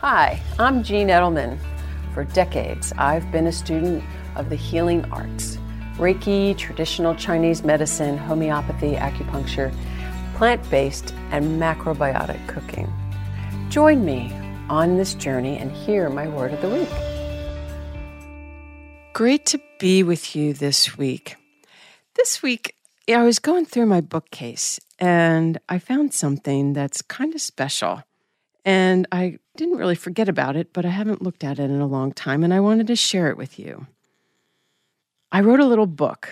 Hi, I'm Jean Edelman. For decades, I've been a student of the healing arts Reiki, traditional Chinese medicine, homeopathy, acupuncture, plant based, and macrobiotic cooking. Join me on this journey and hear my word of the week. Great to be with you this week. This week, I was going through my bookcase and I found something that's kind of special. And I didn't really forget about it, but I haven't looked at it in a long time and I wanted to share it with you. I wrote a little book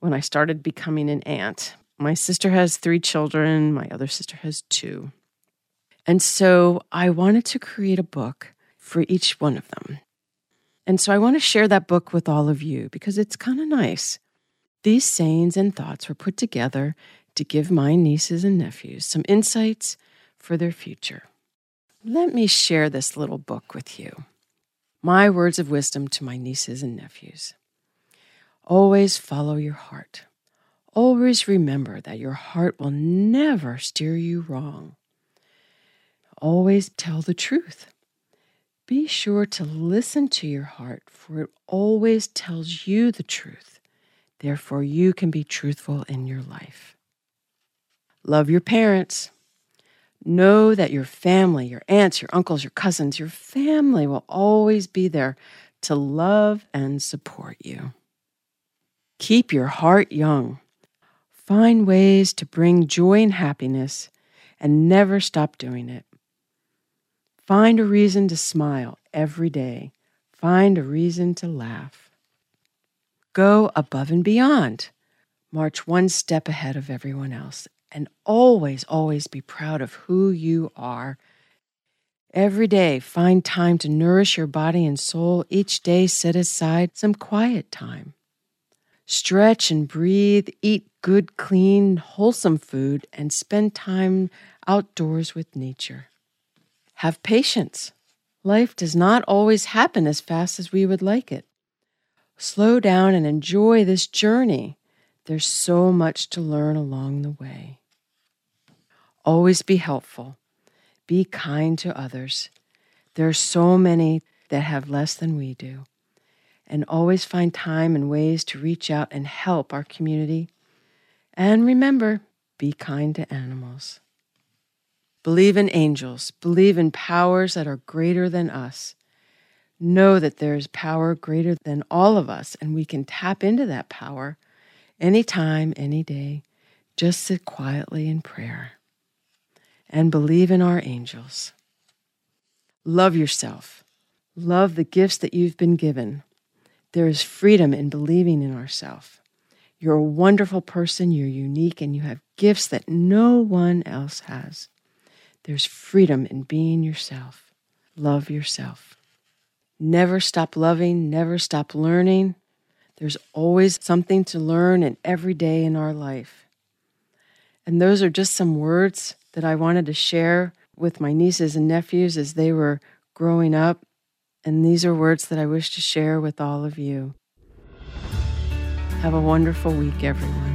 when I started becoming an aunt. My sister has three children, my other sister has two. And so I wanted to create a book for each one of them. And so I want to share that book with all of you because it's kind of nice. These sayings and thoughts were put together to give my nieces and nephews some insights for their future. Let me share this little book with you. My words of wisdom to my nieces and nephews. Always follow your heart. Always remember that your heart will never steer you wrong. Always tell the truth. Be sure to listen to your heart, for it always tells you the truth. Therefore, you can be truthful in your life. Love your parents. Know that your family, your aunts, your uncles, your cousins, your family will always be there to love and support you. Keep your heart young. Find ways to bring joy and happiness and never stop doing it. Find a reason to smile every day. Find a reason to laugh. Go above and beyond. March one step ahead of everyone else and always, always be proud of who you are. Every day, find time to nourish your body and soul. Each day, set aside some quiet time. Stretch and breathe, eat good, clean, wholesome food, and spend time outdoors with nature. Have patience. Life does not always happen as fast as we would like it. Slow down and enjoy this journey. There's so much to learn along the way. Always be helpful. Be kind to others. There are so many that have less than we do. And always find time and ways to reach out and help our community. And remember, be kind to animals. Believe in angels. Believe in powers that are greater than us. Know that there is power greater than all of us, and we can tap into that power anytime, any day. Just sit quietly in prayer and believe in our angels. Love yourself. Love the gifts that you've been given. There is freedom in believing in ourselves. You're a wonderful person, you're unique, and you have gifts that no one else has. There's freedom in being yourself. Love yourself. Never stop loving, never stop learning. There's always something to learn in every day in our life. And those are just some words that I wanted to share with my nieces and nephews as they were growing up. And these are words that I wish to share with all of you. Have a wonderful week, everyone.